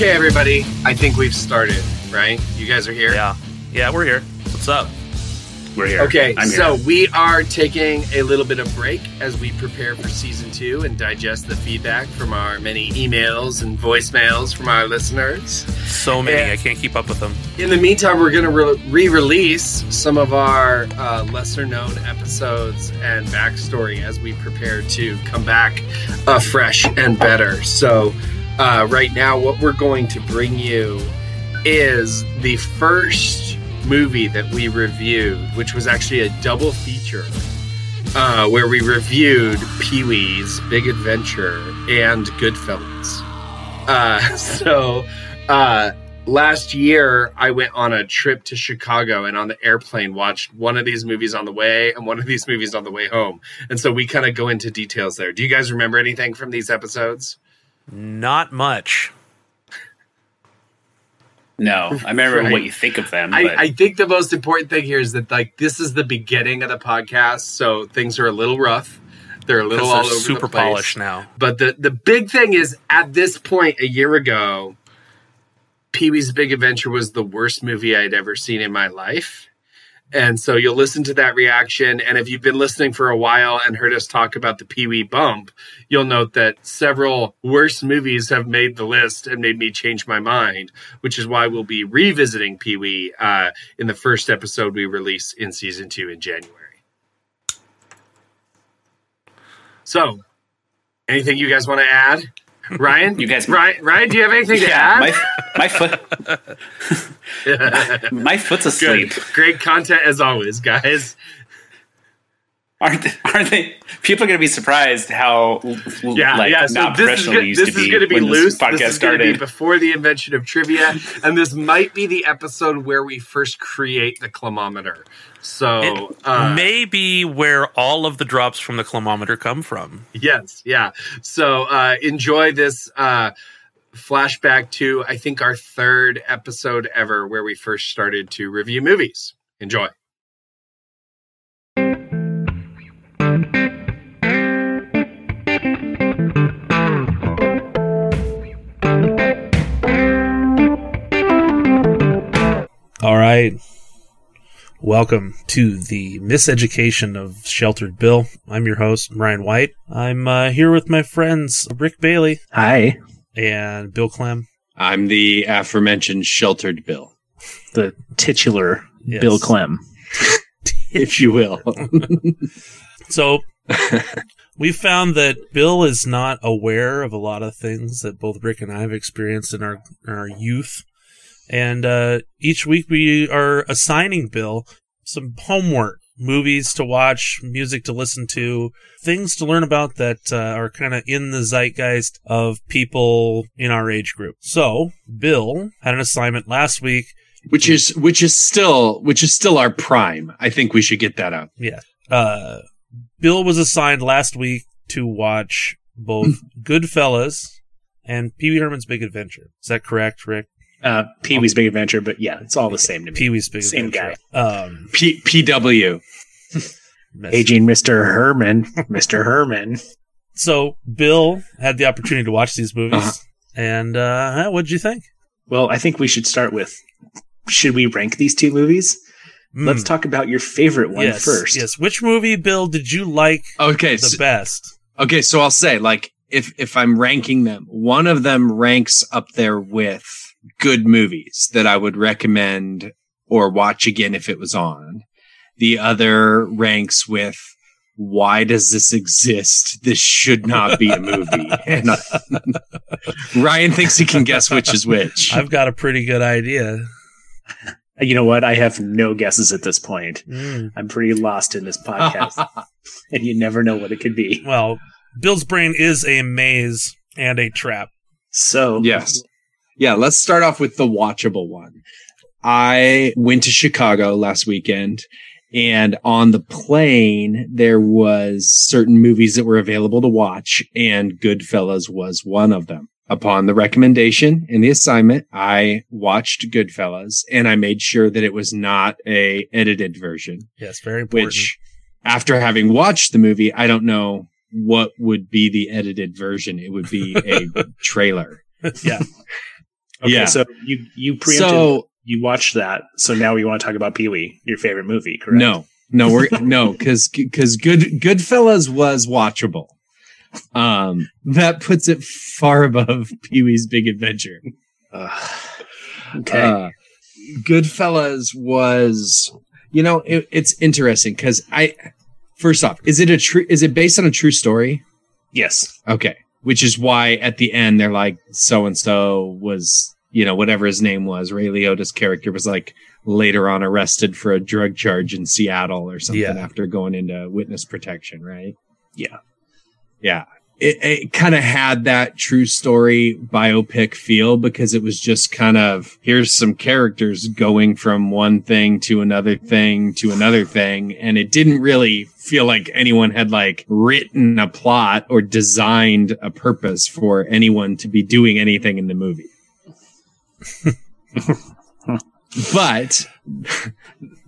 Okay, everybody. I think we've started, right? You guys are here? Yeah. Yeah, we're here. What's up? We're here. Okay, I'm so here. we are taking a little bit of break as we prepare for season two and digest the feedback from our many emails and voicemails from our listeners. So many. Yeah. I can't keep up with them. In the meantime, we're going to re- re-release some of our uh, lesser-known episodes and backstory as we prepare to come back uh, fresh and better. So, uh, right now, what we're going to bring you is the first movie that we reviewed, which was actually a double feature, uh, where we reviewed Pee Wee's Big Adventure and Goodfellas. Uh, so. Uh, last year I went on a trip to Chicago and on the airplane watched one of these movies on the way and one of these movies on the way home. And so we kind of go into details there. Do you guys remember anything from these episodes? Not much. no, I remember Right. what you think of them. I, but I think the most important thing here is that like this is the beginning of the podcast, so things are a little rough. They're a little all they're over super the place. polished now. But the the big thing is at this point a year ago, Pee Wee's Big Adventure was the worst movie I'd ever seen in my life. And so you'll listen to that reaction. And if you've been listening for a while and heard us talk about the Pee Wee bump, you'll note that several worst movies have made the list and made me change my mind, which is why we'll be revisiting Pee Wee uh, in the first episode we release in season two in January. So, anything you guys want to add? Ryan, You guys- Ryan, Ryan, do you have anything to add? my my foot my foot's asleep. Good. Great content as always, guys. Aren't they, aren't they? People are going to be surprised how Yeah, like yeah. So not this is professional they used this to is be going to be when loose. this podcast This is going to be before the invention of trivia, and this might be the episode where we first create the climometer. So, It uh, may be where all of the drops from the climometer come from. yes, yeah. So, uh, enjoy this uh, flashback to I think our third episode ever, where we first started to review movies. Enjoy. All right. Welcome to the miseducation of Sheltered Bill. I'm your host, Ryan White. I'm uh, here with my friends Rick Bailey Hi, and Bill Clem. I'm the aforementioned sheltered Bill, the titular Yes. Bill Clem. if you will. So we found that Bill is not aware of a lot of things that both Rick and I have experienced in our in our youth. And uh, each week we are assigning Bill some homework, movies to watch, music to listen to, things to learn about that uh, are kind of in the zeitgeist of people in our age group. So Bill had an assignment last week. which is which is still which is still our prime. I think we should get that out. Yeah. Uh, Bill was assigned last week to watch both Goodfellas and Pee Wee Herman's Big Adventure. Is that correct, Rick? Uh, Pee Wee's Big Adventure, but yeah, it's all the same to me. Pee Wee's Big Same Adventure. Um, P- PW. Aging Mr. Herman, Mr. Herman. So Bill had the opportunity to watch these movies, Uh-huh. and uh, what'd you think? Well, I think we should start with should we rank these two movies? Let's Mm, talk about your favorite one yes, first. Yes. Which movie, Bill, did you like Okay, the so, best? okay. So I'll say like if if I'm ranking them, one of them ranks up there with good movies that I would recommend or watch again if it was on. The other ranks with why does this exist? This should not be a movie. and Ryan thinks he can guess which is which. I've got a pretty good idea. You know what? I have no guesses at this point. Mm. I'm pretty lost in this podcast, and you never know what it could be. Well, Bill's brain is a maze and a trap. So, Yes. Yeah, let's start off with the watchable one. I went to Chicago last weekend and on the plane there was certain movies that were available to watch and Goodfellas was one of them. Upon the recommendation and the assignment, I watched Goodfellas and I made sure that it was not a edited version, Yes, very important. which after having watched the movie, I don't know what would be the edited version. It would be a trailer. yeah. Okay, Yeah. so you you preempted. So you watched that, so now we want to talk about Pee Wee, your favorite movie, correct? no, no, we're no, because because good Goodfellas was watchable. Um, that puts it far above Pee Wee's Big Adventure. Ugh. okay. Uh, Goodfellas was, you know, it, it's interesting because I, first off, is it a true? Is it based on a true story? yes. Okay, which is why at the end they're like, so and so was, you know, whatever his name was, Ray Liotta's character was like later on arrested for a drug charge in Seattle or something Yeah. after going into witness protection, right? Yeah. Yeah. It, it kind of had that true story biopic feel because it was just kind of here's some characters going from one thing to another thing to another thing. And it didn't really feel like anyone had like written a plot or designed a purpose for anyone to be doing anything in the movie. but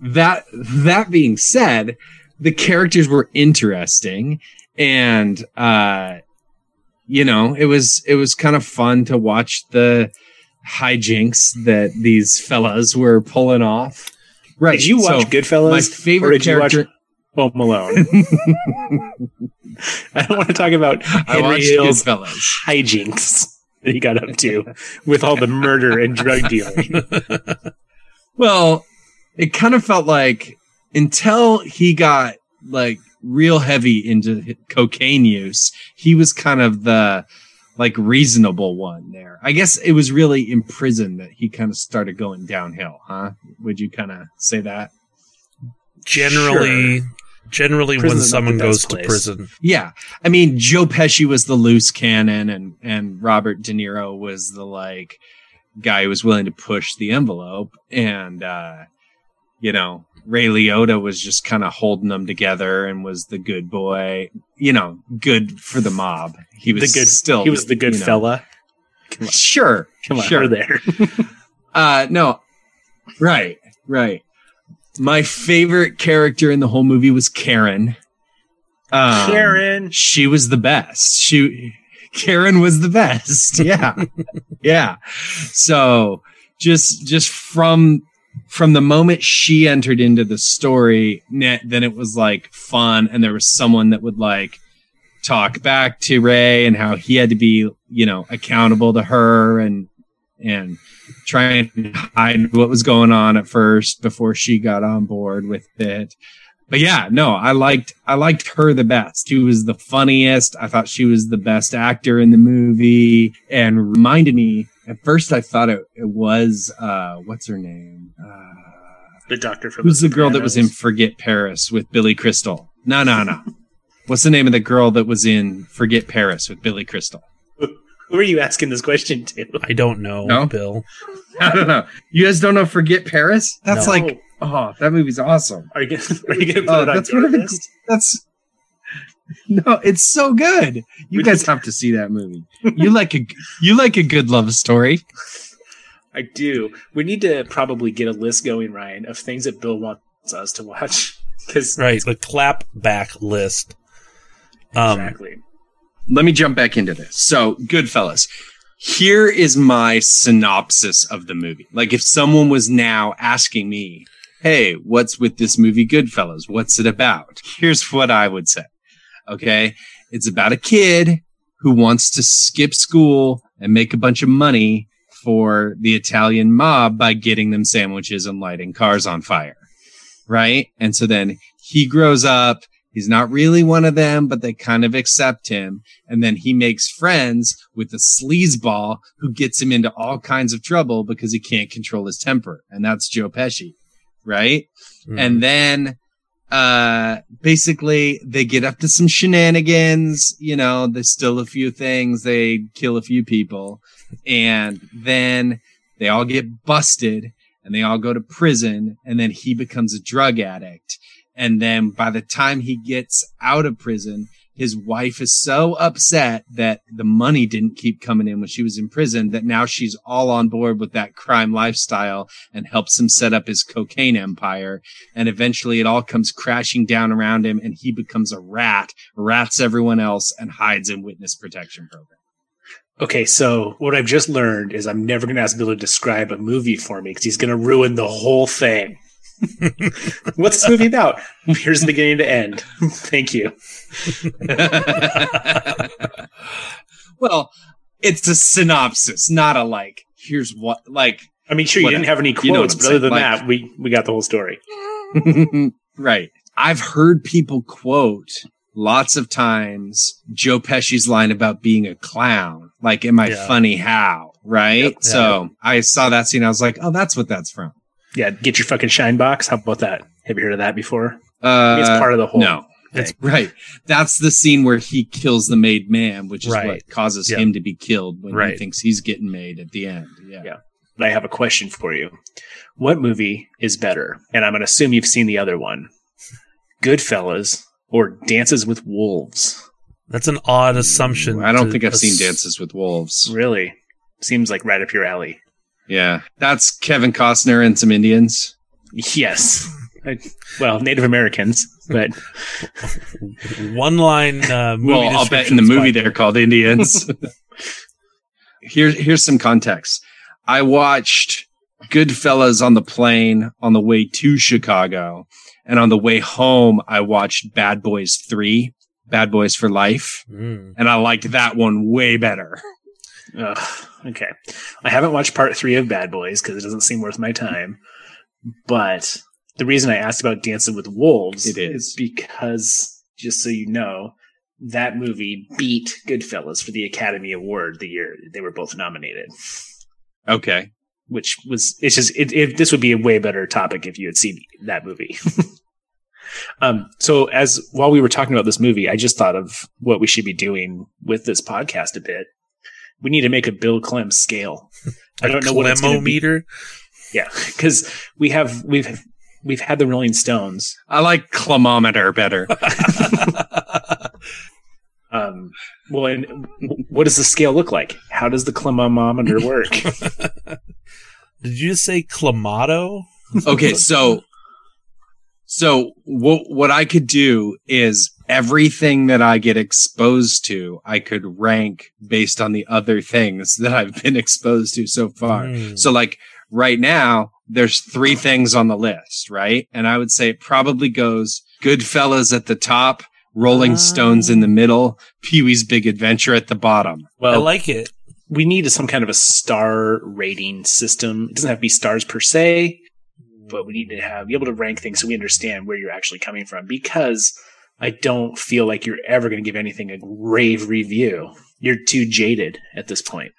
that that being said, the characters were interesting and uh you know it was it was kind of fun to watch the hijinks that these fellas were pulling off right Did you watch so Goodfellas? my or favorite did you watch character Home Alone. I don't want to talk about i Henry watched Hill's goodfellas hijinks that he got up to with all the murder and drug dealing. well it kind of felt like until he got like real heavy into cocaine use. He was kind of the like reasonable one there. I guess it was really in prison that he kind of started going downhill huh? Would you kind of say that? Generally, generally, when Prison's not someone goes best to prison, Yeah. I mean, Joe Pesci was the loose cannon and, and Robert De Niro was the like guy who was willing to push the envelope. And, uh, you know, Ray Liotta was just kind of holding them together and was the good boy, you know, good for the mob. He was the good still, He was the good you know- fella. Sure. Come on, Sure. there. Uh, no. Right. Right. My favorite character in the whole movie was Karen. Um, Karen. she was the best. She Karen was the best. Yeah. yeah. So just just from from the moment she entered into the story, then it was like fun and there was someone that would like talk back to Ray and how he had to be, you know, accountable to her and and try and hide what was going on at first before she got on board with it but yeah, no, I liked I liked her the best. She was the funniest. I thought she was the best actor in the movie, and reminded me. At first, I thought it, it was uh, what's her name? Uh, The doctor from who's the girl that was in Forget Paris with Billy Crystal? No, no, no. what's the name of the girl that was in Forget Paris with Billy Crystal? Who are you asking this question to? I don't know, No? Bill. I don't know. You guys don't know Forget Paris? That's No. like oh, that movie's awesome. Are you gonna, are you gonna put Oh, it on that's your one of the that's no, it's so good. You We guys just- have to see that movie. You like a you like a good love story. I do. We need to probably get a list going, Ryan, of things that Bill wants us to watch. Because Right, the clap back list. Um, exactly. Let me jump back into this. So, Goodfellas. Here is my synopsis of the movie. Like if someone was now asking me, "Hey, what's with this movie Goodfellas? What's it about?" Here's what I would say. Okay? It's about a kid who wants to skip school and make a bunch of money for the Italian mob by getting them sandwiches and lighting cars on fire. Right? And so then he grows up. He's not really one of them, but they kind of accept him. And then he makes friends with a sleazeball who gets him into all kinds of trouble because he can't control his temper. And that's Joe Pesci. Right? mhm. And then uh basically they get up to some shenanigans, you know, there's still a few things, they kill a few people, and then they all get busted and they all go to prison and then he becomes a drug addict. And then by the time he gets out of prison, his wife is so upset that the money didn't keep coming in when she was in prison that now she's all on board with that crime lifestyle and helps him set up his cocaine empire and eventually it all comes crashing down around him and he becomes a rat rats everyone else and hides in witness protection program Okay, so what I've just learned is I'm never going to ask Bill to describe a movie for me because he's going to ruin the whole thing. What's this movie about? Here's the beginning to end. Thank you. well, it's a synopsis, not a like. Here's what like. I mean, sure, you What- didn't have any quotes, you know what I'm but other than saying, that, we we got the whole story. right. I've heard people quote lots of times Joe Pesci's line about being a clown. Like, am I Yeah. funny how? Right. Yep. So I saw that scene. I was like, oh, that's what that's from. Yeah, get your fucking shine box. How about that? Have you heard of that before? Uh, I mean, it's part of the whole. no. thing. It's right. That's the scene where he kills the made man, which is Right. what causes Yeah. him to be killed when he thinks he's getting made at the end. Yeah. Yeah. But I have a question for you. What movie is better? And I'm going to assume you've seen the other one Goodfellas or Dances with Wolves? That's an odd assumption. I don't think I've seen Dances with Wolves. Really? Seems like right up your alley. Yeah. That's Kevin Costner and some Indians. Yes. I- well, Native Americans, but One line uh, movie. well, I'll bet in the movie by- they're called Indians. Here's here's some context. I watched Goodfellas on the plane on the way to Chicago, and on the way home, I watched Bad Boys Three, Bad Boys for Life, Mm. and I liked that one way better. ugh, okay. I haven't watched part three of Bad Boys because it doesn't seem worth my time. But the reason I asked about Dancing with Wolves It is. because, just so you know, that movie beat Goodfellas for the Academy Award the year they were both nominated. Okay, Which was it's just it, it this would be a way better topic if you had seen that movie. um, so as while we were talking about this movie, I just thought of what we should be doing with this podcast a bit. We need to make a Bill Clem scale. I don't know what it's gonna be. Clemometer. Yeah, because we have we've we've had the Rolling Stones. I like Climometer better. Um, well, and what does the scale look like? How does the climometer work? Did you just say clamato? okay, so so what what I could do is everything that I get exposed to, I could rank based on the other things that I've been exposed to so far. Hmm. So like right now, there's three things on the list, right? And I would say it probably goes Goodfellas at the top, Rolling Ah. Stones in the middle, Pee Wee's Big Adventure at the bottom. Well, I like it. we need some kind of a star rating system. It doesn't have to be stars per se, but we need to have be able to rank things so we understand where you're actually coming from. Because I don't feel like you're ever going to give anything a rave review. You're too jaded at this point.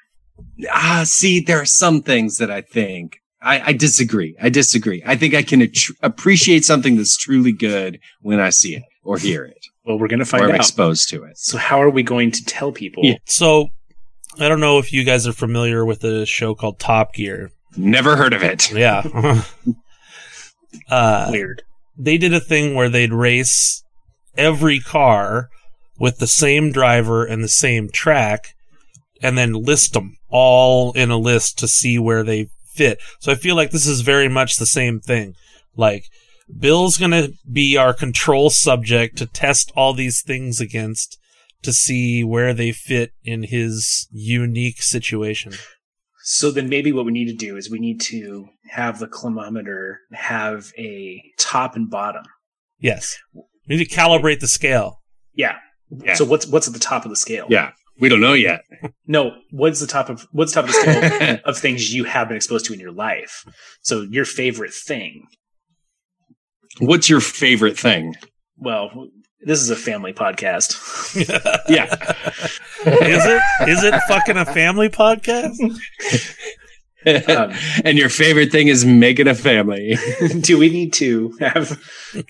Ah, see, there are some things that I think I, I disagree. I disagree. I think I can attr- appreciate something that's truly good when I see it or hear it Well, we're going to find I'm out. exposed to it. So, how are we going to tell people? Yeah. So, I don't know if you guys are familiar with a show called Top Gear. Never heard of it. Yeah. uh, Weird. they did a thing where they'd race every car with the same driver and the same track and then list them all in a list to see where they fit. So I feel like this is very much the same thing. Like Bill's going to be our control subject to test all these things against to see where they fit in his unique situation. So then maybe what we need to do is we need to have the climometer have a top and bottom. Yes. We need to calibrate the scale. Yeah. Yeah. So what's what's at the top of the scale? Yeah. We don't know yet. No, what's the top of what's the top of the scale of things you have been exposed to in your life? So your favorite thing. What's your favorite thing? Well, this is a family podcast. Yeah. Is it? Is it fucking a family podcast? Um, and your favorite thing is making a family. do we need to have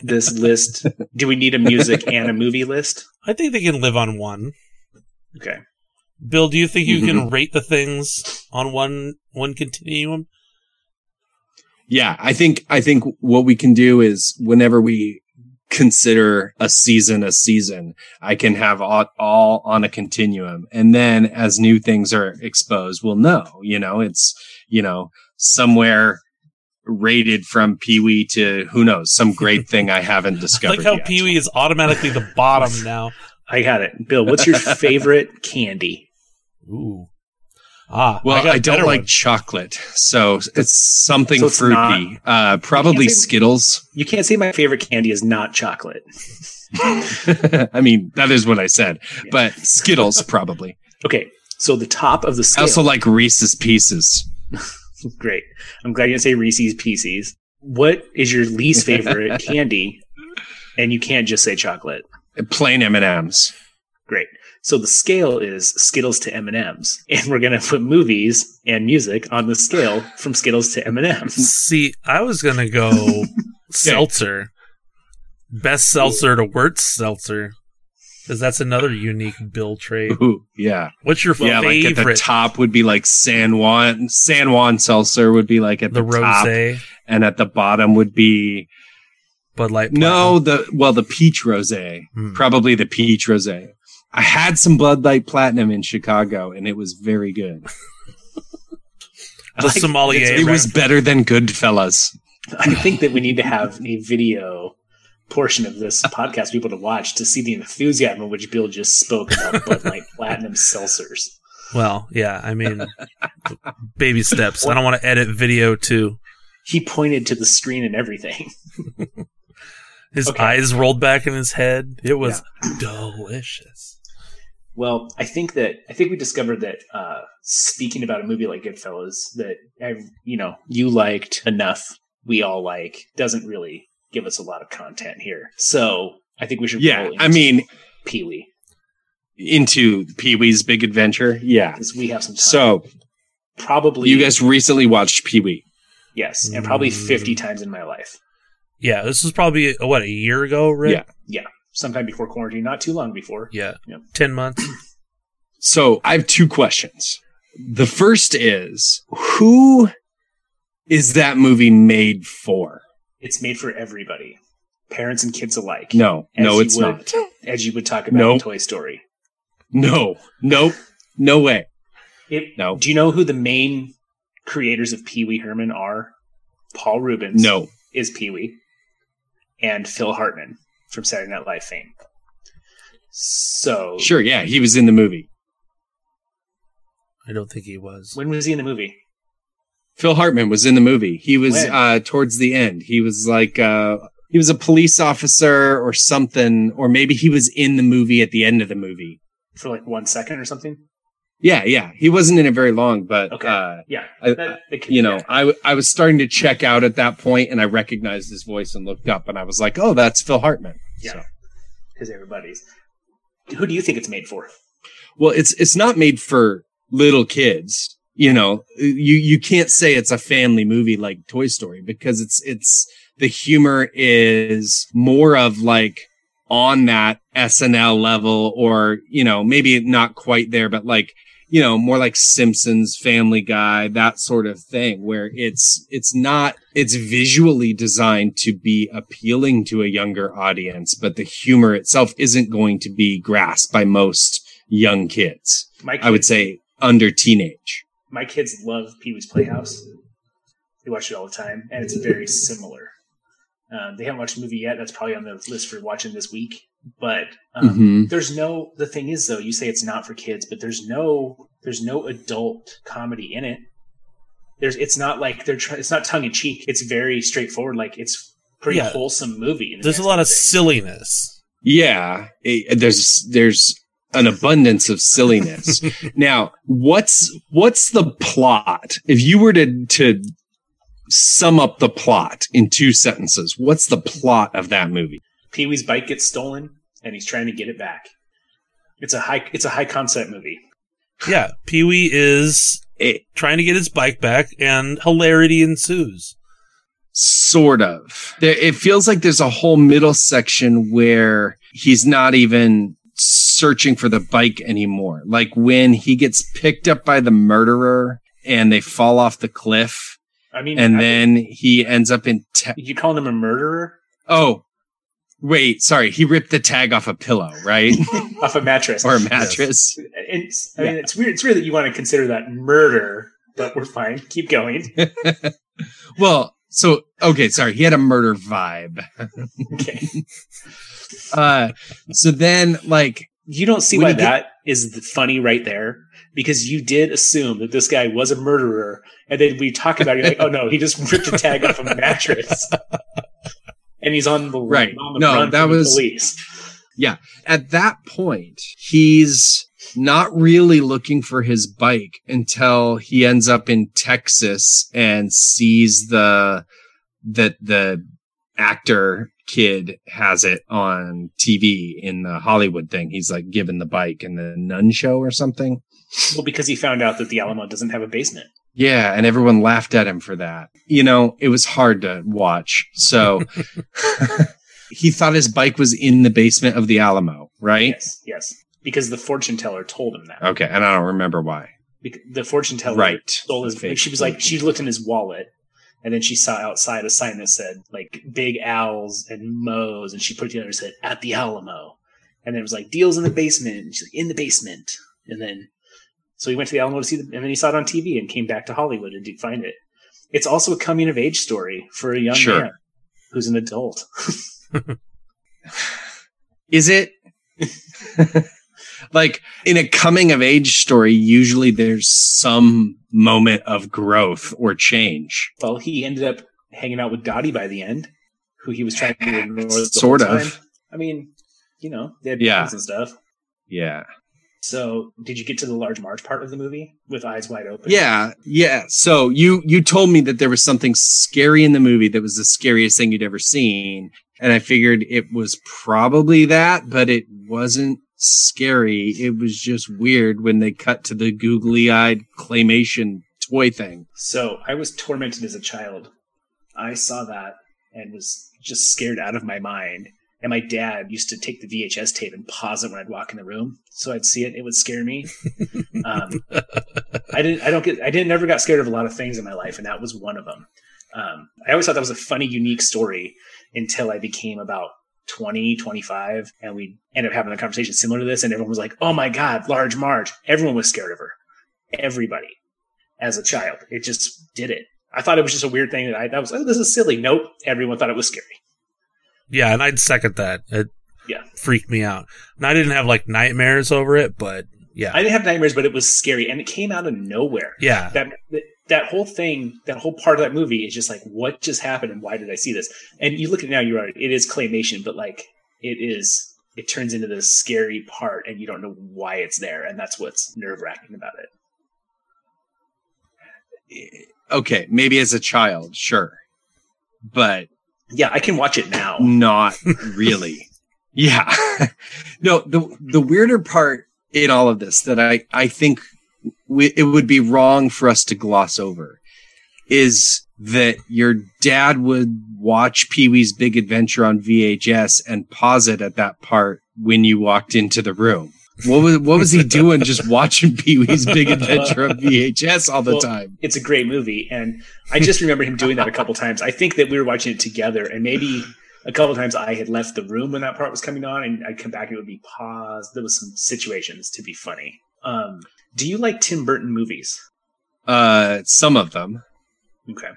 this list? Do we need a music and a movie list? I think they can live on one. Okay. Bill, do you think you can rate the things on one one continuum? Yeah, I think I think what we can do is whenever we consider a season a season, I can have all, all on a continuum, and then as new things are exposed, we'll know. You know, it's you know somewhere rated from Pee Wee to who knows some great thing I haven't discovered. like how yet. Pee Wee is automatically the bottom now. I got it. Bill, what's your favorite candy? Ooh, Ah, Well, I, I, a don't better like one. chocolate, so it's something So it's fruity. uh, probably You say- Skittles. You can't say my favorite candy is not chocolate. I mean, that is what I said, but Skittles probably. Okay, so the top of the scale. I also like Reese's Pieces. Great. I'm glad you didn't say Reese's Pieces. What is your least favorite candy? And you can't just say chocolate. Plain M and M's. Great. So the scale is Skittles to M&Ms, and we're gonna put movies and music on the scale from Skittles to M&Ms. See, I was gonna go seltzer, best seltzer to worst seltzer, because that's another unique bill trade. Ooh, yeah, What's your yeah. Like at the favorite? top would be like San Juan. San Juan seltzer would be like at the the, top, rose, and at the bottom would be Bud Light. no the well the peach rose. Hmm. Probably the peach rose. I had some Bud Light Platinum in Chicago, and it was very good. the sommelier. It was better than Goodfellas. I think that we need to have a video portion of this podcast people to watch to see the enthusiasm in which Bill just spoke about Bud Light Platinum seltzers. well, yeah. I mean, baby steps. I don't want to edit video too. He pointed to the screen and everything. His Okay. eyes rolled back in his head. It was delicious. Well, I think that I think we discovered that uh, speaking about a movie like Goodfellas, that uh, you know you liked enough, we all like, doesn't really give us a lot of content here. So I think we should. Yeah, I mean, Pee Wee into Pee Wee's Big Adventure. Yeah. because we have some time. So probably you guys recently watched Pee Wee. yes, and probably Mm. fifty times in my life, Yeah, this was probably what a year ago, Rick? Yeah. yeah, sometime before quarantine, not too long before. Yeah, Yep. ten months. So I have two questions. The first is who is that movie made for? It's made for everybody, parents and kids alike. No, no, it's would- not. as you would talk about Nope. in Toy Story. No, nope, no way. It, No. Do you know who the main creators of Pee Wee Herman are? Paul Reubens No. is Pee Wee, and Phil Hartman from Saturday Night Live fame. So, Sure, yeah, he was in the movie. I don't think he was. when was he in the movie? Phil Hartman was in the movie. He was uh towards the end. He was like uh he was a police officer or something or maybe he was in the movie at the end of the movie. For like one second or something? Yeah, yeah. He wasn't in it very long, but Okay. uh Yeah. That- that could- you know, yeah. I, I was starting to check out at that point and I recognized his voice and looked up and I was like, "Oh, that's Phil Hartman." Yeah. So- Because everybody's. Who do you think it's made for? Well, it's it's not made for little kids. You know, you you can't say it's a family movie like Toy Story because it's it's the humor is more of like on that SNL level or, you know, maybe not quite there but like, you know, more like Simpsons, Family Guy, that sort of thing where it's it's not it's visually designed to be appealing to a younger audience, but the humor itself isn't going to be grasped by most young kids. My I would say under teenage. My kids love Pee Wee's Playhouse. They watch it all the time, and it's very similar. Um, they haven't watched the movie yet. That's probably on the list for watching this week. But um, Mhm. there's no. The thing is, though, you say it's not for kids, but there's no. There's no adult comedy in it. There's. It's not like they're. Try, it's not tongue in cheek. It's very straightforward. Like it's pretty Yeah. wholesome movie. the There's a lot of thing. silliness. Yeah, it- there's there's an abundance of silliness. now, what's what's the plot? If you were to to sum up the plot in two sentences, what's the plot of that movie? Pee Wee's bike gets stolen, and he's trying to get it back. It's a high. It's a high concept movie. Yeah, Pee Wee is It, trying to get his bike back, and hilarity ensues. sort of. There, it feels like there's a whole middle section where he's not even searching for the bike anymore. Like when he gets picked up by the murderer and they fall off the cliff I mean, and I- then he ends up in ta- you call him a murderer oh wait sorry he ripped the tag off a pillow right off a mattress or a mattress It's, I mean, it's weird. It's weird that you want to consider that murder, but we're fine. Keep going. well so okay sorry he had a murder vibe Okay. uh so then like You don't see why get- that is the funny right there. because you did assume that this guy was a murderer, and then we talk about it, you're like, oh no, he just ripped a tag off a mattress, and he's on the Right. On the No, that was- police. At that point, he's not really looking for his bike until he ends up in Texas and sees the that the actor kid has it on TV in the Hollywood thing. He's like given the bike in the nun show or something. Well, because he found out that the Alamo doesn't have a basement. Yeah, and everyone laughed at him for that. You know, it was hard to watch. So he thought his bike was in the basement of the Alamo, right? Yes, yes, because the fortune teller told him that. Okay, and I don't remember why. Bec- The fortune teller Right. stole his. The fake- She was like, she looked in his wallet, and then she saw outside a sign that said like "Big Owls" and "Moe's," and she put it together and said "At the Alamo," and then it was like "Deals in the basement." And she's like, "In the basement," and then so he went to the Alamo to see, the, and then he saw it on TV and came back to Hollywood and did find it. It's also a coming of age story for a young Sure. man who's an adult. Is it? like in a coming of age story, usually there's some moment of growth or change. Well, he ended up hanging out with Dottie by the end, who he was trying to ignore the Sort of. time. I mean, you know, they had Yeah. and stuff. Yeah. So, did you get to the Large Marge part of the movie with eyes wide open? Yeah. Yeah. So you, you told me that there was something scary in the movie that was the scariest thing you'd ever seen. And I figured it was probably that, but it wasn't scary. It was just weird when they cut to the googly eyed claymation toy thing. So, I was tormented as a child. I saw that and was just scared out of my mind. And my dad used to take the VHS tape and pause it when I'd walk in the room, so I'd see it. It would scare me. um, I didn't. I don't get. I didn't never got scared of a lot of things in my life, and that was one of them. Um, I always thought that was a funny, unique story until I became about 20, 25, and we ended up having a conversation similar to this, and everyone was like, "Oh my god, Large Marge!" Everyone was scared of her. Everybody, as a child, it just did it. I thought it was just a weird thing that I that was. Oh, this is silly. Nope. Everyone thought it was scary. Yeah, and I'd second that. It Yeah. freaked me out. And I didn't have like nightmares over it, but yeah. I didn't have nightmares, but it was scary, and it came out of nowhere. yeah. that that whole thing, that whole part of that movie is just like, what just happened, and why did I see this? And you look at it now, you're right. It is claymation, but like it is, it turns into this scary part, and you don't know why it's there, and that's what's nerve wracking about it. Eh, okay. Maybe as a child, sure. But Yeah, I can watch it now. not really. yeah. no, the the weirder part in all of this that I I think we, it would be wrong for us to gloss over is that your dad would watch Pee-wee's Big Adventure on VHS and pause it at that part when you walked into the room. What was what was he doing just watching Pee-wee's Big Adventure on VHS all the Well, time? It's a great movie, and I just remember him doing that a couple times. I think that we were watching it together, and maybe a couple times I had left the room when that part was coming on, and I'd come back and it would be paused. There was some situations to be funny. Um, do you like Tim Burton movies? Uh some of them. Okay.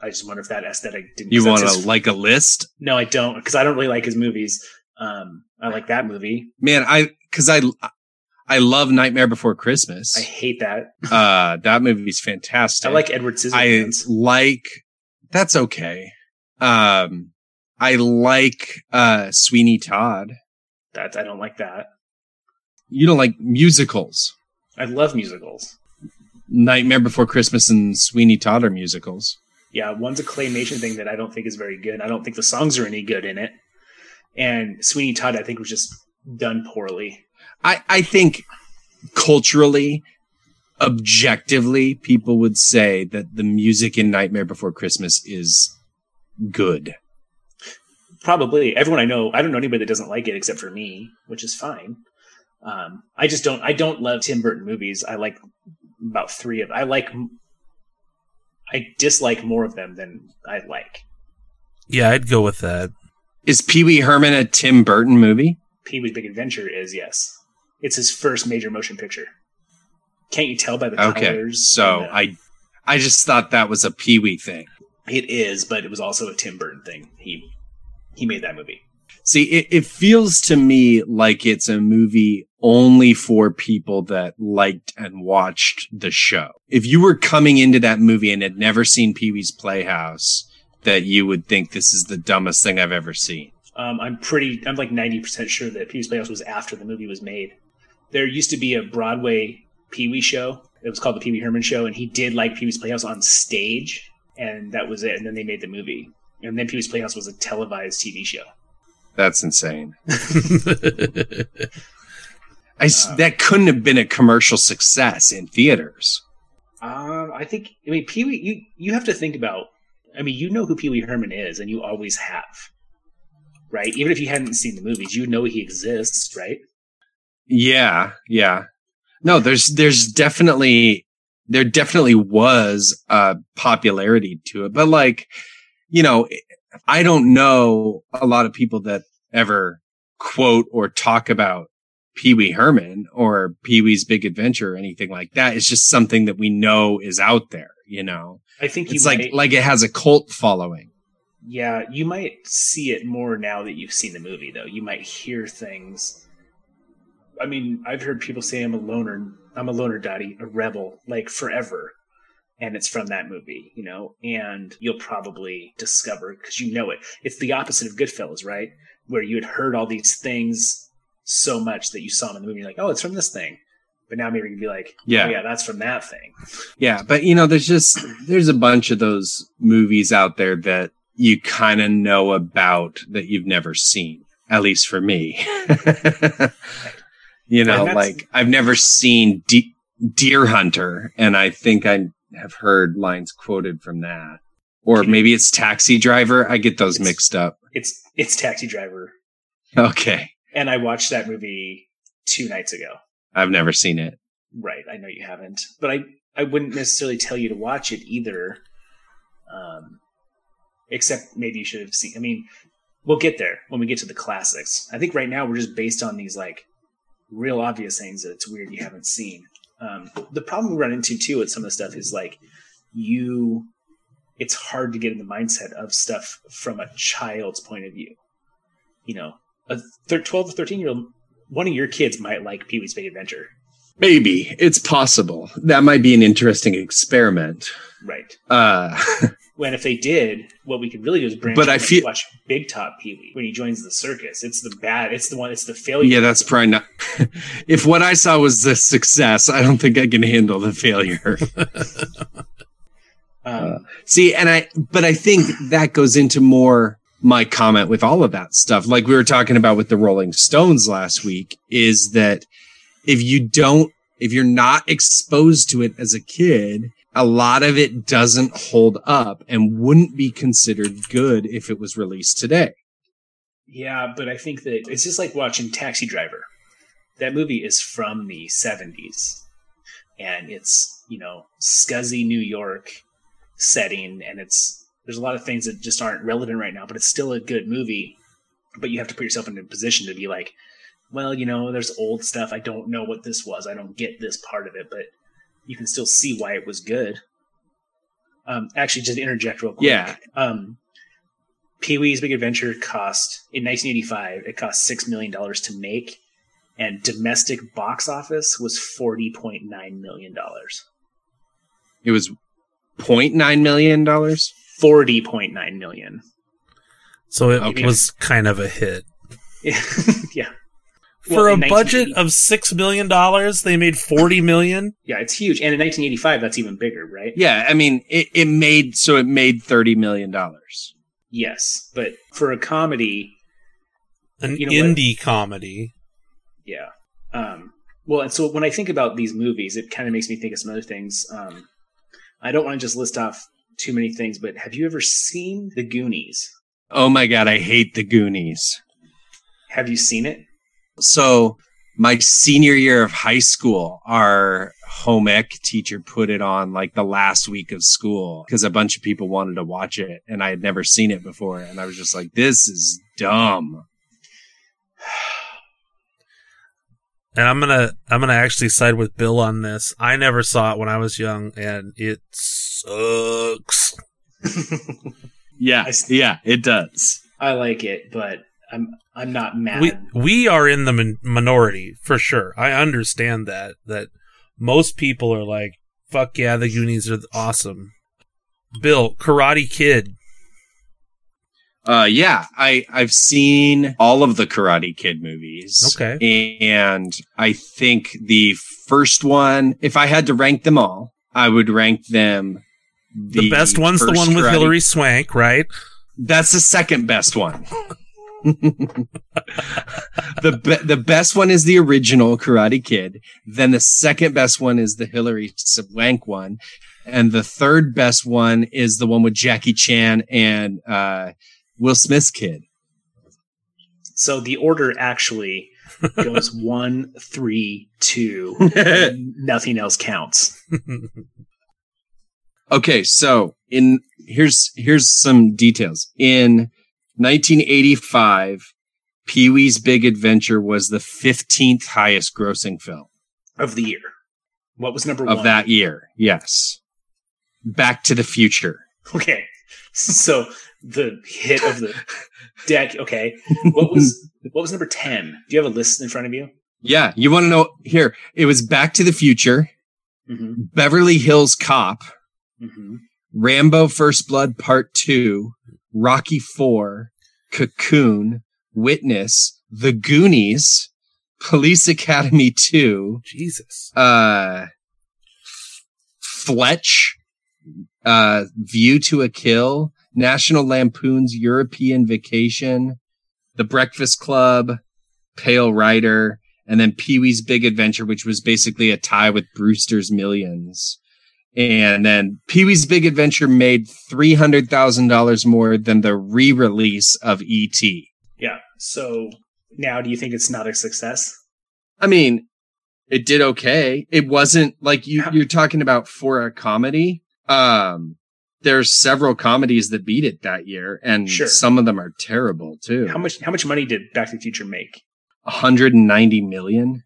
I just wonder if that aesthetic didn't. You want to his- like a list? No, I don't, because I don't really like his movies. Um, I like that movie. man i because i i love nightmare before christmas I hate that. uh that movie's fantastic I like Edward Scissorhands. i like that's okay um i like uh sweeney todd that I don't like that. you don't like musicals I love musicals. nightmare before christmas and sweeney todd are musicals Yeah, one's a claymation thing that I don't think is very good. I don't think the songs are any good in it. And Sweeney Todd, I think, was just done poorly. i i think culturally objectively people would say that the music in nightmare before christmas is good Probably everyone I know, I don't know anybody that doesn't like it except for me, which is fine. Um, I just don't. I don't love Tim Burton movies. I like about three of. I like. I dislike more of them than I like. Yeah, I'd go with that. is pee-wee herman a tim burton movie Pee Wee's Big Adventure is yes. It's his first major motion picture. Can't you tell by the Okay, colors? so and the- I, I just thought that was a Pee Wee thing. it is, but it was also a Tim Burton thing. He he made that movie. See, it, it feels to me like it's a movie only for people that liked and watched the show. If you were coming into that movie and had never seen Pee Wee's Playhouse, that you would think this is the dumbest thing I've ever seen. Um, I'm pretty. I'm like 90 percent sure that Pee Wee's Playhouse was after the movie was made. There used to be a Broadway Pee Wee show. It was called the Pee Wee Herman Show, and he did like Pee Wee's Playhouse on stage, and that was it. And then they made the movie, and then Pee Wee's Playhouse was a televised TV show. That's insane. I s that couldn't have been a commercial success in theaters. Um, I think. I mean, Pee Wee. You you have to think about. I mean, you know who Pee Wee Herman is, and you always have, right? Even if you hadn't seen the movies, you know he exists, right? Yeah, yeah. No, there's there's definitely there definitely was a popularity to it, but like, you know, I don't know a lot of people that ever quote or talk about Pee Wee Herman or Pee Wee's Big Adventure or anything like that. It's just something that we know is out there, you know. I think It's might, like like it has a cult following. Yeah, you might see it more now that you've seen the movie, though. You might hear things. I mean, I've heard people say I'm a loner. I'm a loner daddy, a rebel, like forever. And it's from that movie, you know, and you'll probably discover because you know it. It's the opposite of Goodfellas, right? Where you had heard all these things so much that you saw them in the movie, you're like, oh, it's from this thing. But now maybe you can be like, oh, Yeah. oh, yeah, that's from that thing. Yeah, but you know, there's just there's a bunch of those movies out there that you kind of know about that you've never seen. At least for me, you know, like I've never seen De- Deer Hunter, and I think I have heard lines quoted from that, or maybe it's Taxi Driver. I get those It's- mixed up. It's it's Taxi Driver, Okay, and I watched that movie two nights ago. I've never seen it. Right, I know you haven't, but I I wouldn't necessarily tell you to watch it either. Um, except maybe you should have seen. I mean, we'll get there when we get to the classics. I think right now we're just based on these like real obvious things that it's weird you haven't seen. Um, the problem we run into too with some of the stuff is like you. It's hard to get in the mindset of stuff from a child's point of view. You know, a thir- twelve to thirteen year old, one of your kids might like Pee Wee's Big Adventure. Maybe it's possible. That might be an interesting experiment. Right. Uh, When if they did, what we could really do is branch But I feel- watch Big Top Pee Wee when he joins the circus. It's the bad. It's the one. It's the failure. Yeah, that's probably not. if what I saw was the success, I don't think I can handle the failure. Um, See, and I, but I think that goes into more my comment with all of that stuff. Like we were talking about with the Rolling Stones last week, is that if you don't, if you're not exposed to it as a kid, a lot of it doesn't hold up and wouldn't be considered good if it was released today. yeah, but I think that it's just like watching Taxi Driver. That movie is from the '70s, and it's you know scuzzy New York setting, and it's there's a lot of things that just aren't relevant right now, but it's still a good movie. But you have to put yourself in a position to be like, well, you know, there's old stuff. I don't know what this was. I don't get this part of it, but you can still see why it was good. Um, actually, just interject real quick. Yeah. Um, Pee Wee's Big Adventure cost in 1985. It cost six million dollars to make, and domestic box office was 40.9 million dollars. It was 0.9 million dollars. 40.9 million. So it Okay. was kind of a hit. yeah. For Well, a budget of six million dollars, they made forty million. yeah, it's huge. And in 1985, that's even bigger, right? Yeah, I mean, it, it made so it made 30 million dollars. Yes, but for a comedy, An You know what? indie comedy. yeah. Um, well, and so when I think about these movies, it kind of makes me think of some other things. Um, I don't want to just list off too many things, but have you ever seen The Goonies? Oh my god, I hate the Goonies. Have you seen it? So my senior year of high school, our home ec teacher put it on like the last week of school because a bunch of people wanted to watch it and I had never seen it before. And I was just like, this is dumb. And I'm gonna I'm gonna actually side with Bill on this. I never saw it when I was young, and it sucks. Yeah. Yeah, it does. I like it, but I'm I'm not mad. we we are in the min- minority for sure. I understand that that most people are like, "Fuck yeah, the Goonies are awesome." Bill, Karate Kid. Uh, yeah, I I've seen all of the Karate Kid movies. Okay. and I think the first one, if I had to rank them all, I would rank them. The, best one's the one with Karate- Hilary Swank, right? That's the second best one. the be- the best one is the original Karate Kid. Then the second best one is the Hilary Swank one, and the third best one is the one with Jackie Chan and uh, Will Smith's kid. so the order actually goes one, three, two. nothing else counts. Okay, so in here's here's some details. In 1985, Pee Wee's Big Adventure was the 15th highest grossing film of the year. What was number one? of one? that year. Yes. Back to the Future. Okay. So the hit of the deck. Okay. What was what was number ten? Do you have a list in front of you? Yeah, you want to know here, it was Back to the Future, Mm-hmm. Beverly Hills Cop, Mm-hmm. Rambo First Blood Part 2, Rocky 4, Cocoon, Witness, The Goonies, Police Academy 2, Jesus. uh Fletch, uh View to a Kill, National Lampoon's European Vacation, The Breakfast Club, Pale Rider, and then Pee-wee's Big Adventure, which was basically a tie with Brewster's Millions. And then Pee-wee's Big Adventure made $300,000 more than the re-release of E E.T. Yeah. So now, do you think it's not a success? I mean, it did okay. It wasn't like you, you're talking about for a comedy. Um, there's several comedies that beat it that year, and Sure. some of them are terrible too. How much? How much money did Back to the Future make? 190 million.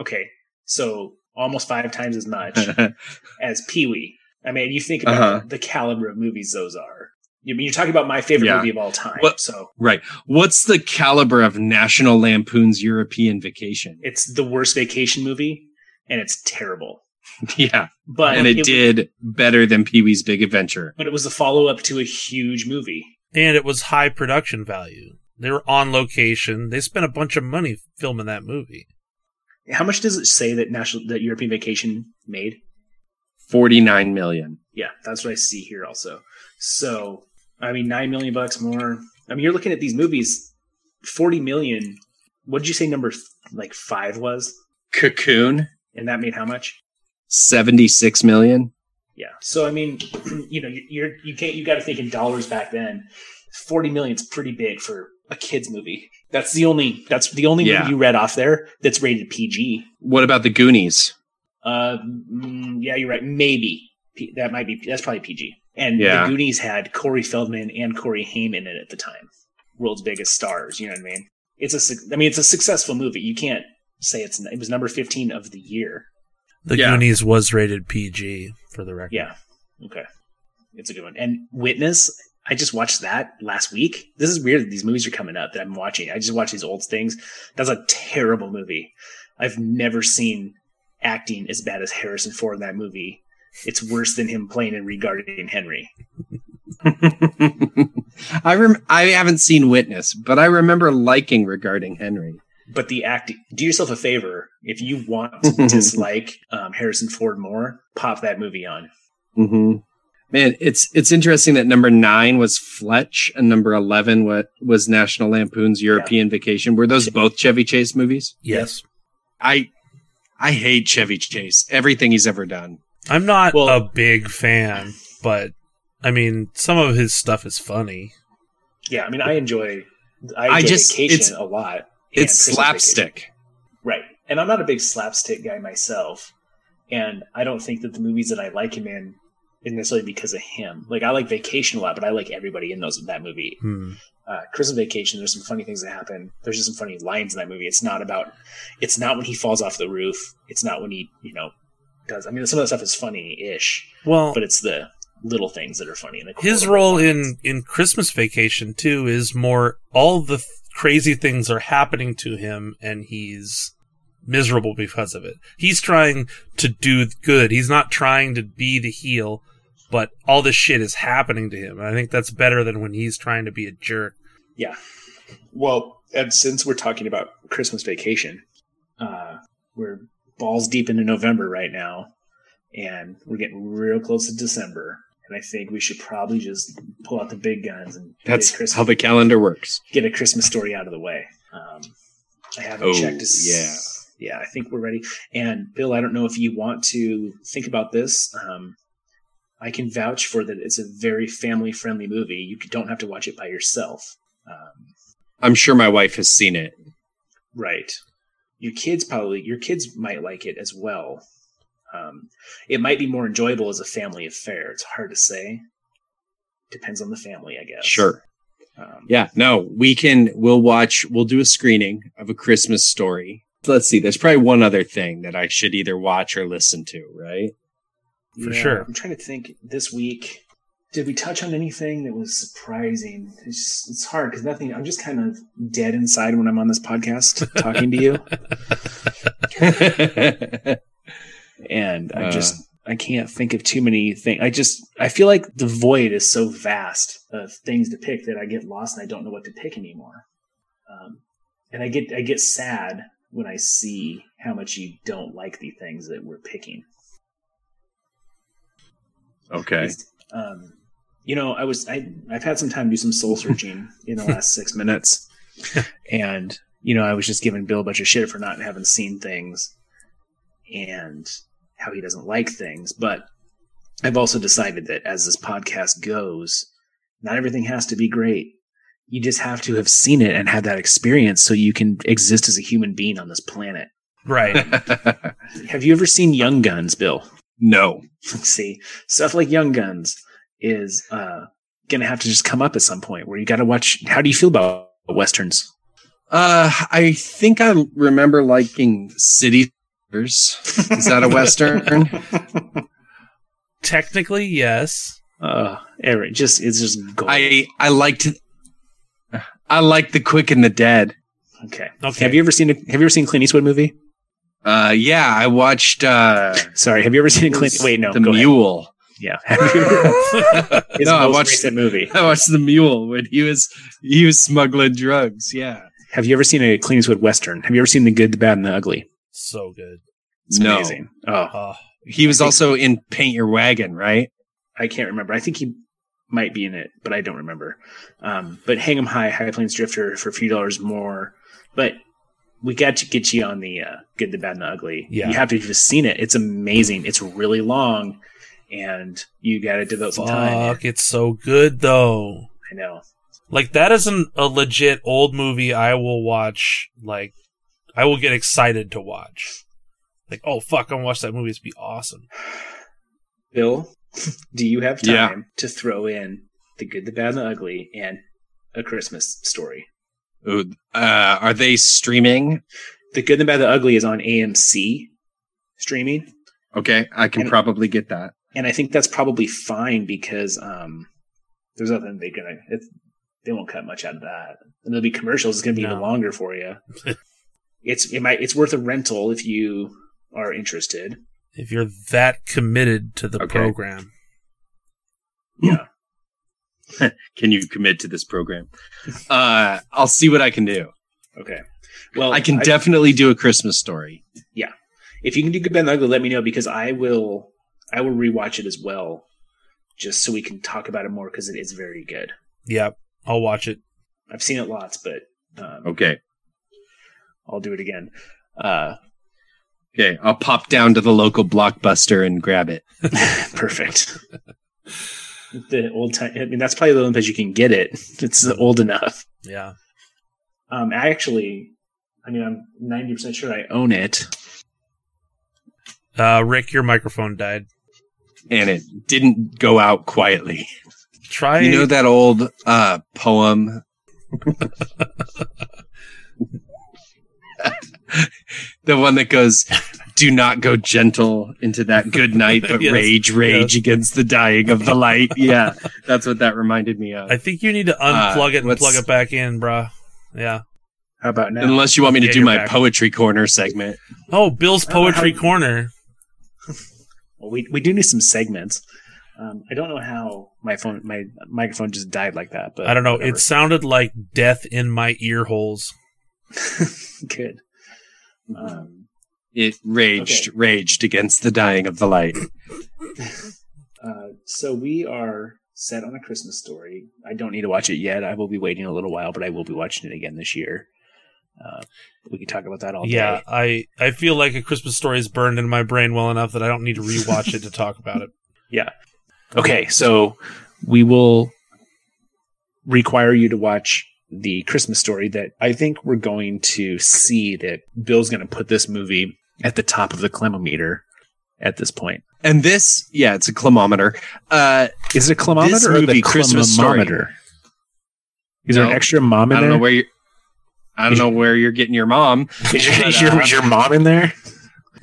Okay. So almost five times as much as Pee Wee. I mean, you think about Uh-huh. the caliber of movies those are. I mean, you're talking about my favorite Yeah. movie of all time. What- So right. What's the caliber of National Lampoon's European Vacation? it's the worst vacation movie, and it's terrible. yeah. But and it, did better than Pee Wee's Big Adventure. But it was a follow up to a huge movie. And it was high production value. They were on location. They spent a bunch of money filming that movie. How much does it say that national that European Vacation made? 49 million. Yeah, that's what I see here also. So, I mean, nine million bucks more. I mean, you're looking at these movies, forty million. What did you say number like five was? Cocoon, And that made how much? 76 million. Yeah. So I mean, you know, you- you're you can't you got to think in dollars back then. Forty million is pretty big for a kids movie. That's the only that's the only Yeah. movie you read off there that's rated PG. What about the Goonies? Uh, mm, yeah, you're right. Maybe P- that might be that's probably PG. And Yeah. the Goonies had Corey Feldman and Corey Haim in it at the time, world's biggest stars. You know what I mean? It's a I mean it's a successful movie. You can't say it's it was number fifteen of the year. The Yeah. Goonies was rated PG for the record. Yeah. Okay. It's a good one. And Witness, I just watched that last week. This is weird that these movies are coming up that I'm watching. I just watch these old things. That's a terrible movie. I've never seen acting as bad as Harrison Ford in that movie. It's worse than him playing in Regarding Henry. I rem- I haven't seen Witness, but I remember liking regarding Henry. But the acting, do yourself a favor. If you want to dislike um, Harrison Ford more, pop that movie on. hmm Man, it's it's interesting that number nine was Fletch and number eleven what was National Lampoon's European Vacation. Were those both Chevy Chase movies? Yes. I I hate Chevy Chase. Everything he's ever done. I'm not Well- a big fan, but I mean, some of his stuff is funny. Yeah, I mean, I enjoy, I I enjoy just- Vacation it's- a lot. It's Christmas Vacation. slapstick. Right. And I'm not a big slapstick guy myself. And I don't think that the movies that I like him in necessarily because of him. Like I like Vacation a lot, but I like everybody in those that movie. Hmm. Uh, Christmas Vacation, there's some funny things that happen. There's just some funny lines in that movie. It's not about it's not when he falls off the roof. It's not when he, you know, does I mean some of the stuff is funny ish, Well, but it's the little things that are funny. And the his role in in Christmas Vacation too is more all the th- crazy things are happening to him and he's miserable because of it. He's trying to do good. He's not trying to be the heel, but all this shit is happening to him. And I think that's better than when he's trying to be a jerk. Yeah. Well, and since we're talking about Christmas vacation, uh, we're balls deep into November right now, and we're getting real close to December. And I think we should probably just pull out the big guns and That's Christmas, how the calendar works. get a Christmas story out of the way. Um, I haven't Oh, checked. To s- yeah. yeah, I think we're ready. And Bill, I don't know if you want to think about this. Um, I can vouch for that. It's a very family-friendly movie. You don't have to watch it by yourself. Um, I'm sure my wife has seen it. Right. Your kids probably your kids might like it as well. Um, it might be more enjoyable as a family affair. It's hard to say. Depends on the family, I guess. Sure. Um, Yeah, no, we can, we'll watch, we'll do a screening of a Christmas story. Let's see, there's probably one other thing that I should either watch or listen to, right? For yeah, sure. I'm trying to think. This week, did we touch on anything that was surprising? It's, it's hard because nothing. I'm just kind of dead inside when I'm on this podcast talking to you, and I Uh. just I can't think of too many things. I just I feel like the void is so vast of things to pick that I get lost and I don't know what to pick anymore. Um, and I get I get sad when I see how much you don't like the things that we're picking. Okay. Um, you know, I was I I've had some time to do some soul searching in the last six minutes, and you know, I was just giving Bill a bunch of shit for not having seen things, and how he doesn't like things. But I've also decided that as this podcast goes, not everything has to be great. You just have to have seen it and had that experience so you can exist as a human being on this planet. Right. Have you ever seen Young Guns, Bill? No. see stuff like young guns is uh gonna have to just come up at some point where you gotta watch how do you feel about westerns Uh, I think I remember liking City Is that a Western? Technically, yes. uh Eric, just it's just gold. I, I liked, I liked The Quick and the Dead. okay Okay. have you ever seen a, have you ever seen Clint Eastwood movie Uh, yeah, I watched, uh, sorry have you ever seen a Clint wait no The go ahead. Mule. yeah have you ever, his No, I watched- recent movie I watched The Mule when he was, he was smuggling drugs. Yeah. have you ever seen a Clint Eastwood western have you ever seen the good the bad and the ugly so good. it's No. amazing oh Uh, He was also in Paint Your Wagon, right? I can't remember. I think he might be in it, but I don't remember. Um, but Hang 'em High, High Plains Drifter for a few dollars more. But we got to get you on the uh, Good, the Bad, and the Ugly. Yeah. You have to have just seen it. It's amazing. It's really long, and you got to devote some time. fuck, it's so good though. I know. Like that isn't a legit old movie I will watch. Like I will get excited to watch. Like, oh fuck, I'm gonna watch that movie. It's be awesome. Bill, do you have time Yeah. to throw in the Good, the Bad, and the Ugly and a Christmas story? Ooh, uh, are they streaming? The Good, the Bad, and the Ugly is on AMC streaming. Okay, I can And- probably get that. and I think that's probably fine because um, there's nothing they're gonna. It's, they won't cut much out of that, and there'll be commercials. It's gonna be even longer for you. it's it might it's worth a rental if you are interested. If you're that committed to the Okay. program, Yeah, Can you commit to this program? Uh, I'll see what I can do. okay. Well, I can definitely do a Christmas story. Yeah. If you can do Good Bad and Ugly, let me know because I will. I will rewatch it as well, just so we can talk about it more because it is very good. yeah, I'll watch it. I've seen it lots, but um, Okay. I'll do it again. Uh, Okay, I'll pop down to the local blockbuster and grab it. Perfect. the old time. I mean, that's probably the only place you can get it. It's old enough. Yeah. Um, I actually, I mean, I'm ninety percent sure I own it. Uh, Rick, your microphone died. And it didn't go out quietly. Try. You know that old uh, poem? the one that goes, Do not go gentle into that good night, but Yes, rage, rage yes. against the dying of the light. Yeah, that's what that reminded me of. I think you need to Uh, unplug it and plug it back in, bruh. Yeah. How about now? Unless you want me to Yeah, do my back. poetry corner segment. Oh, Bill's I don't know poetry how- corner. Well, we we do need some segments. Um, I don't know how my phone my microphone just died like that, but I don't know. whatever. It sounded like death in my ear holes. good. Um, It raged, Okay. raged against the dying of the light. uh, so we are set on a Christmas story. I don't need to watch it yet. I will be waiting a little while, but I will be watching it again this year. Uh, we can talk about that all Yeah, day. I I feel like a Christmas story is burned in my brain well enough that I don't need to rewatch it to talk about it. Yeah. Okay, so we will require you to watch the Christmas story that I think we're going to see that Bill's going to put this movie at the top of the Clemometer at this point. And this, yeah, it's a Clemometer. Uh, Is it a Clemometer or the movie, Christmas Clemometer? Is there an extra mom in I don't know there? where you. I don't know where you're getting your mom. Is your, is your, your mom in there?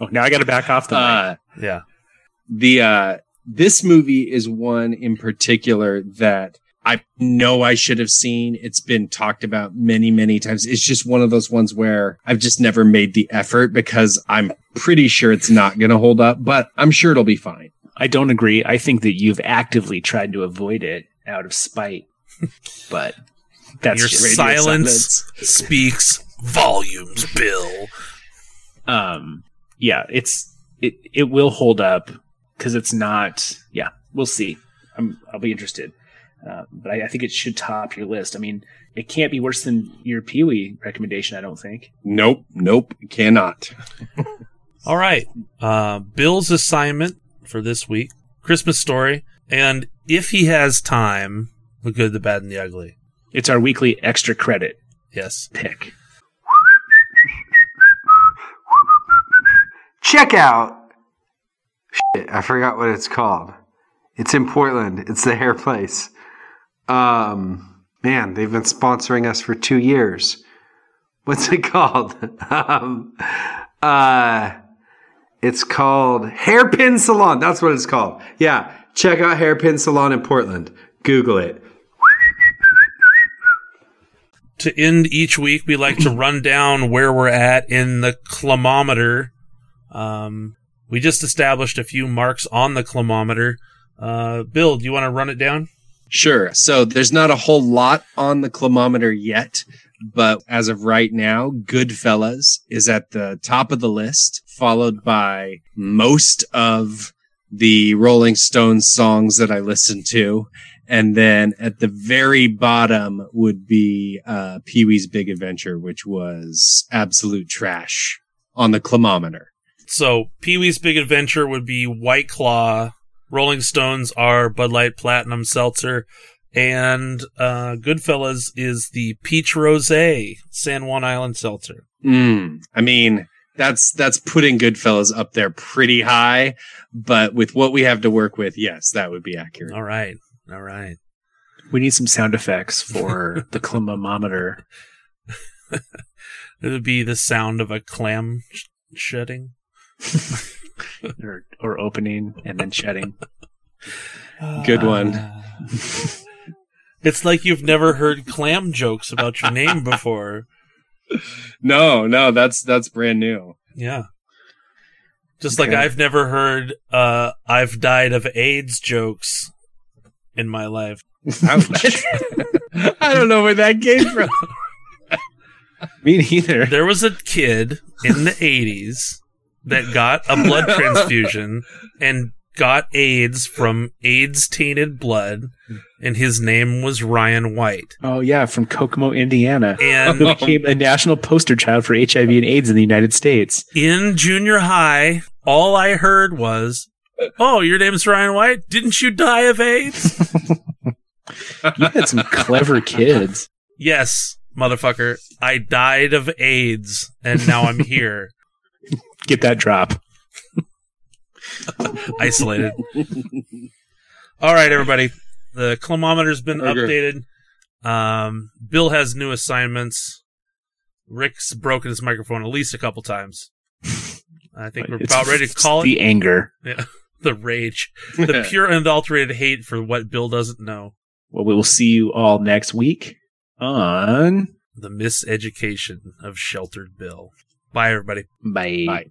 oh, now I got to back off the mic. Uh, Yeah. the uh this movie is one in particular that I know I should have seen. It's been talked about many, many times. It's just one of those ones where I've just never made the effort because I'm pretty sure it's not going to hold up, but I'm sure it'll be fine. I don't agree. I think that you've actively tried to avoid it out of spite, but that's Your just silence speaks volumes, Bill. um yeah it's it it will hold up because it's not yeah we'll see I'm, i'll be interested uh, but I, I think it should top your list i mean it can't be worse than your pee-wee recommendation i don't think Nope, nope, cannot. All right. Uh, Bill's assignment for this week Christmas story. And if he has time, the good, the bad, and the ugly. it's our weekly extra credit Yes. pick check out. Shit, I forgot what it's called. It's in Portland. It's the hair place. Um, man, they've been sponsoring us for two years. What's it called? um, uh, it's called Hairpin Salon. That's what it's called. Yeah, check out Hairpin Salon in Portland. Google it. To end each week, we like to run down where we're at in the Clemometer. Um, we just established a few marks on the Clemometer. Uh, Bill, do you want to run it down? Sure. So there's not a whole lot on the Clemometer yet, but as of right now, Goodfellas is at the top of the list, followed by most of the Rolling Stones songs that I listen to. And then at the very bottom would be uh, Pee Wee's Big Adventure, which was absolute trash on the Clemometer. So Pee Wee's Big Adventure would be White Claw. Rolling Stones are Bud Light Platinum Seltzer, and uh, Goodfellas is the Peach Rosé San Juan Island Seltzer. Mm, I mean, that's that's putting Goodfellas up there pretty high, but with what we have to work with, yes, that would be accurate. All right, all right. we need some sound effects for the Clemometer It would be the sound of a clam sh- shutting. or, or opening and then shutting Good one. It's like you've never heard clam jokes about your name before. No, no, that's that's brand new. Yeah. Just like I've never heard uh I've died of AIDS jokes in my life. I don't know where that came from. me neither There was a kid in the 80s that got a blood transfusion and got AIDS from AIDS tainted blood and his name was Ryan White. Oh yeah, from Kokomo, Indiana. And Who became a national poster child for HIV and AIDS in the United States. in junior high, all I heard was, "Oh, your name's Ryan White. Didn't you die of AIDS?" You had some clever kids. yes, motherfucker. I died of AIDS and now I'm here, Get that drop. isolated. All right, everybody. The Clemometer's been Okay. updated. Um, Bill has new assignments. Rick's broken his microphone at least a couple times. I think we're It's- about ready to it's call it the anger. yeah, the rage, the pure unadulterated hate for what Bill doesn't know. Well, we will see you all next week. on The miseducation of Sheltered Bill. Bye, everybody. bye. Bye.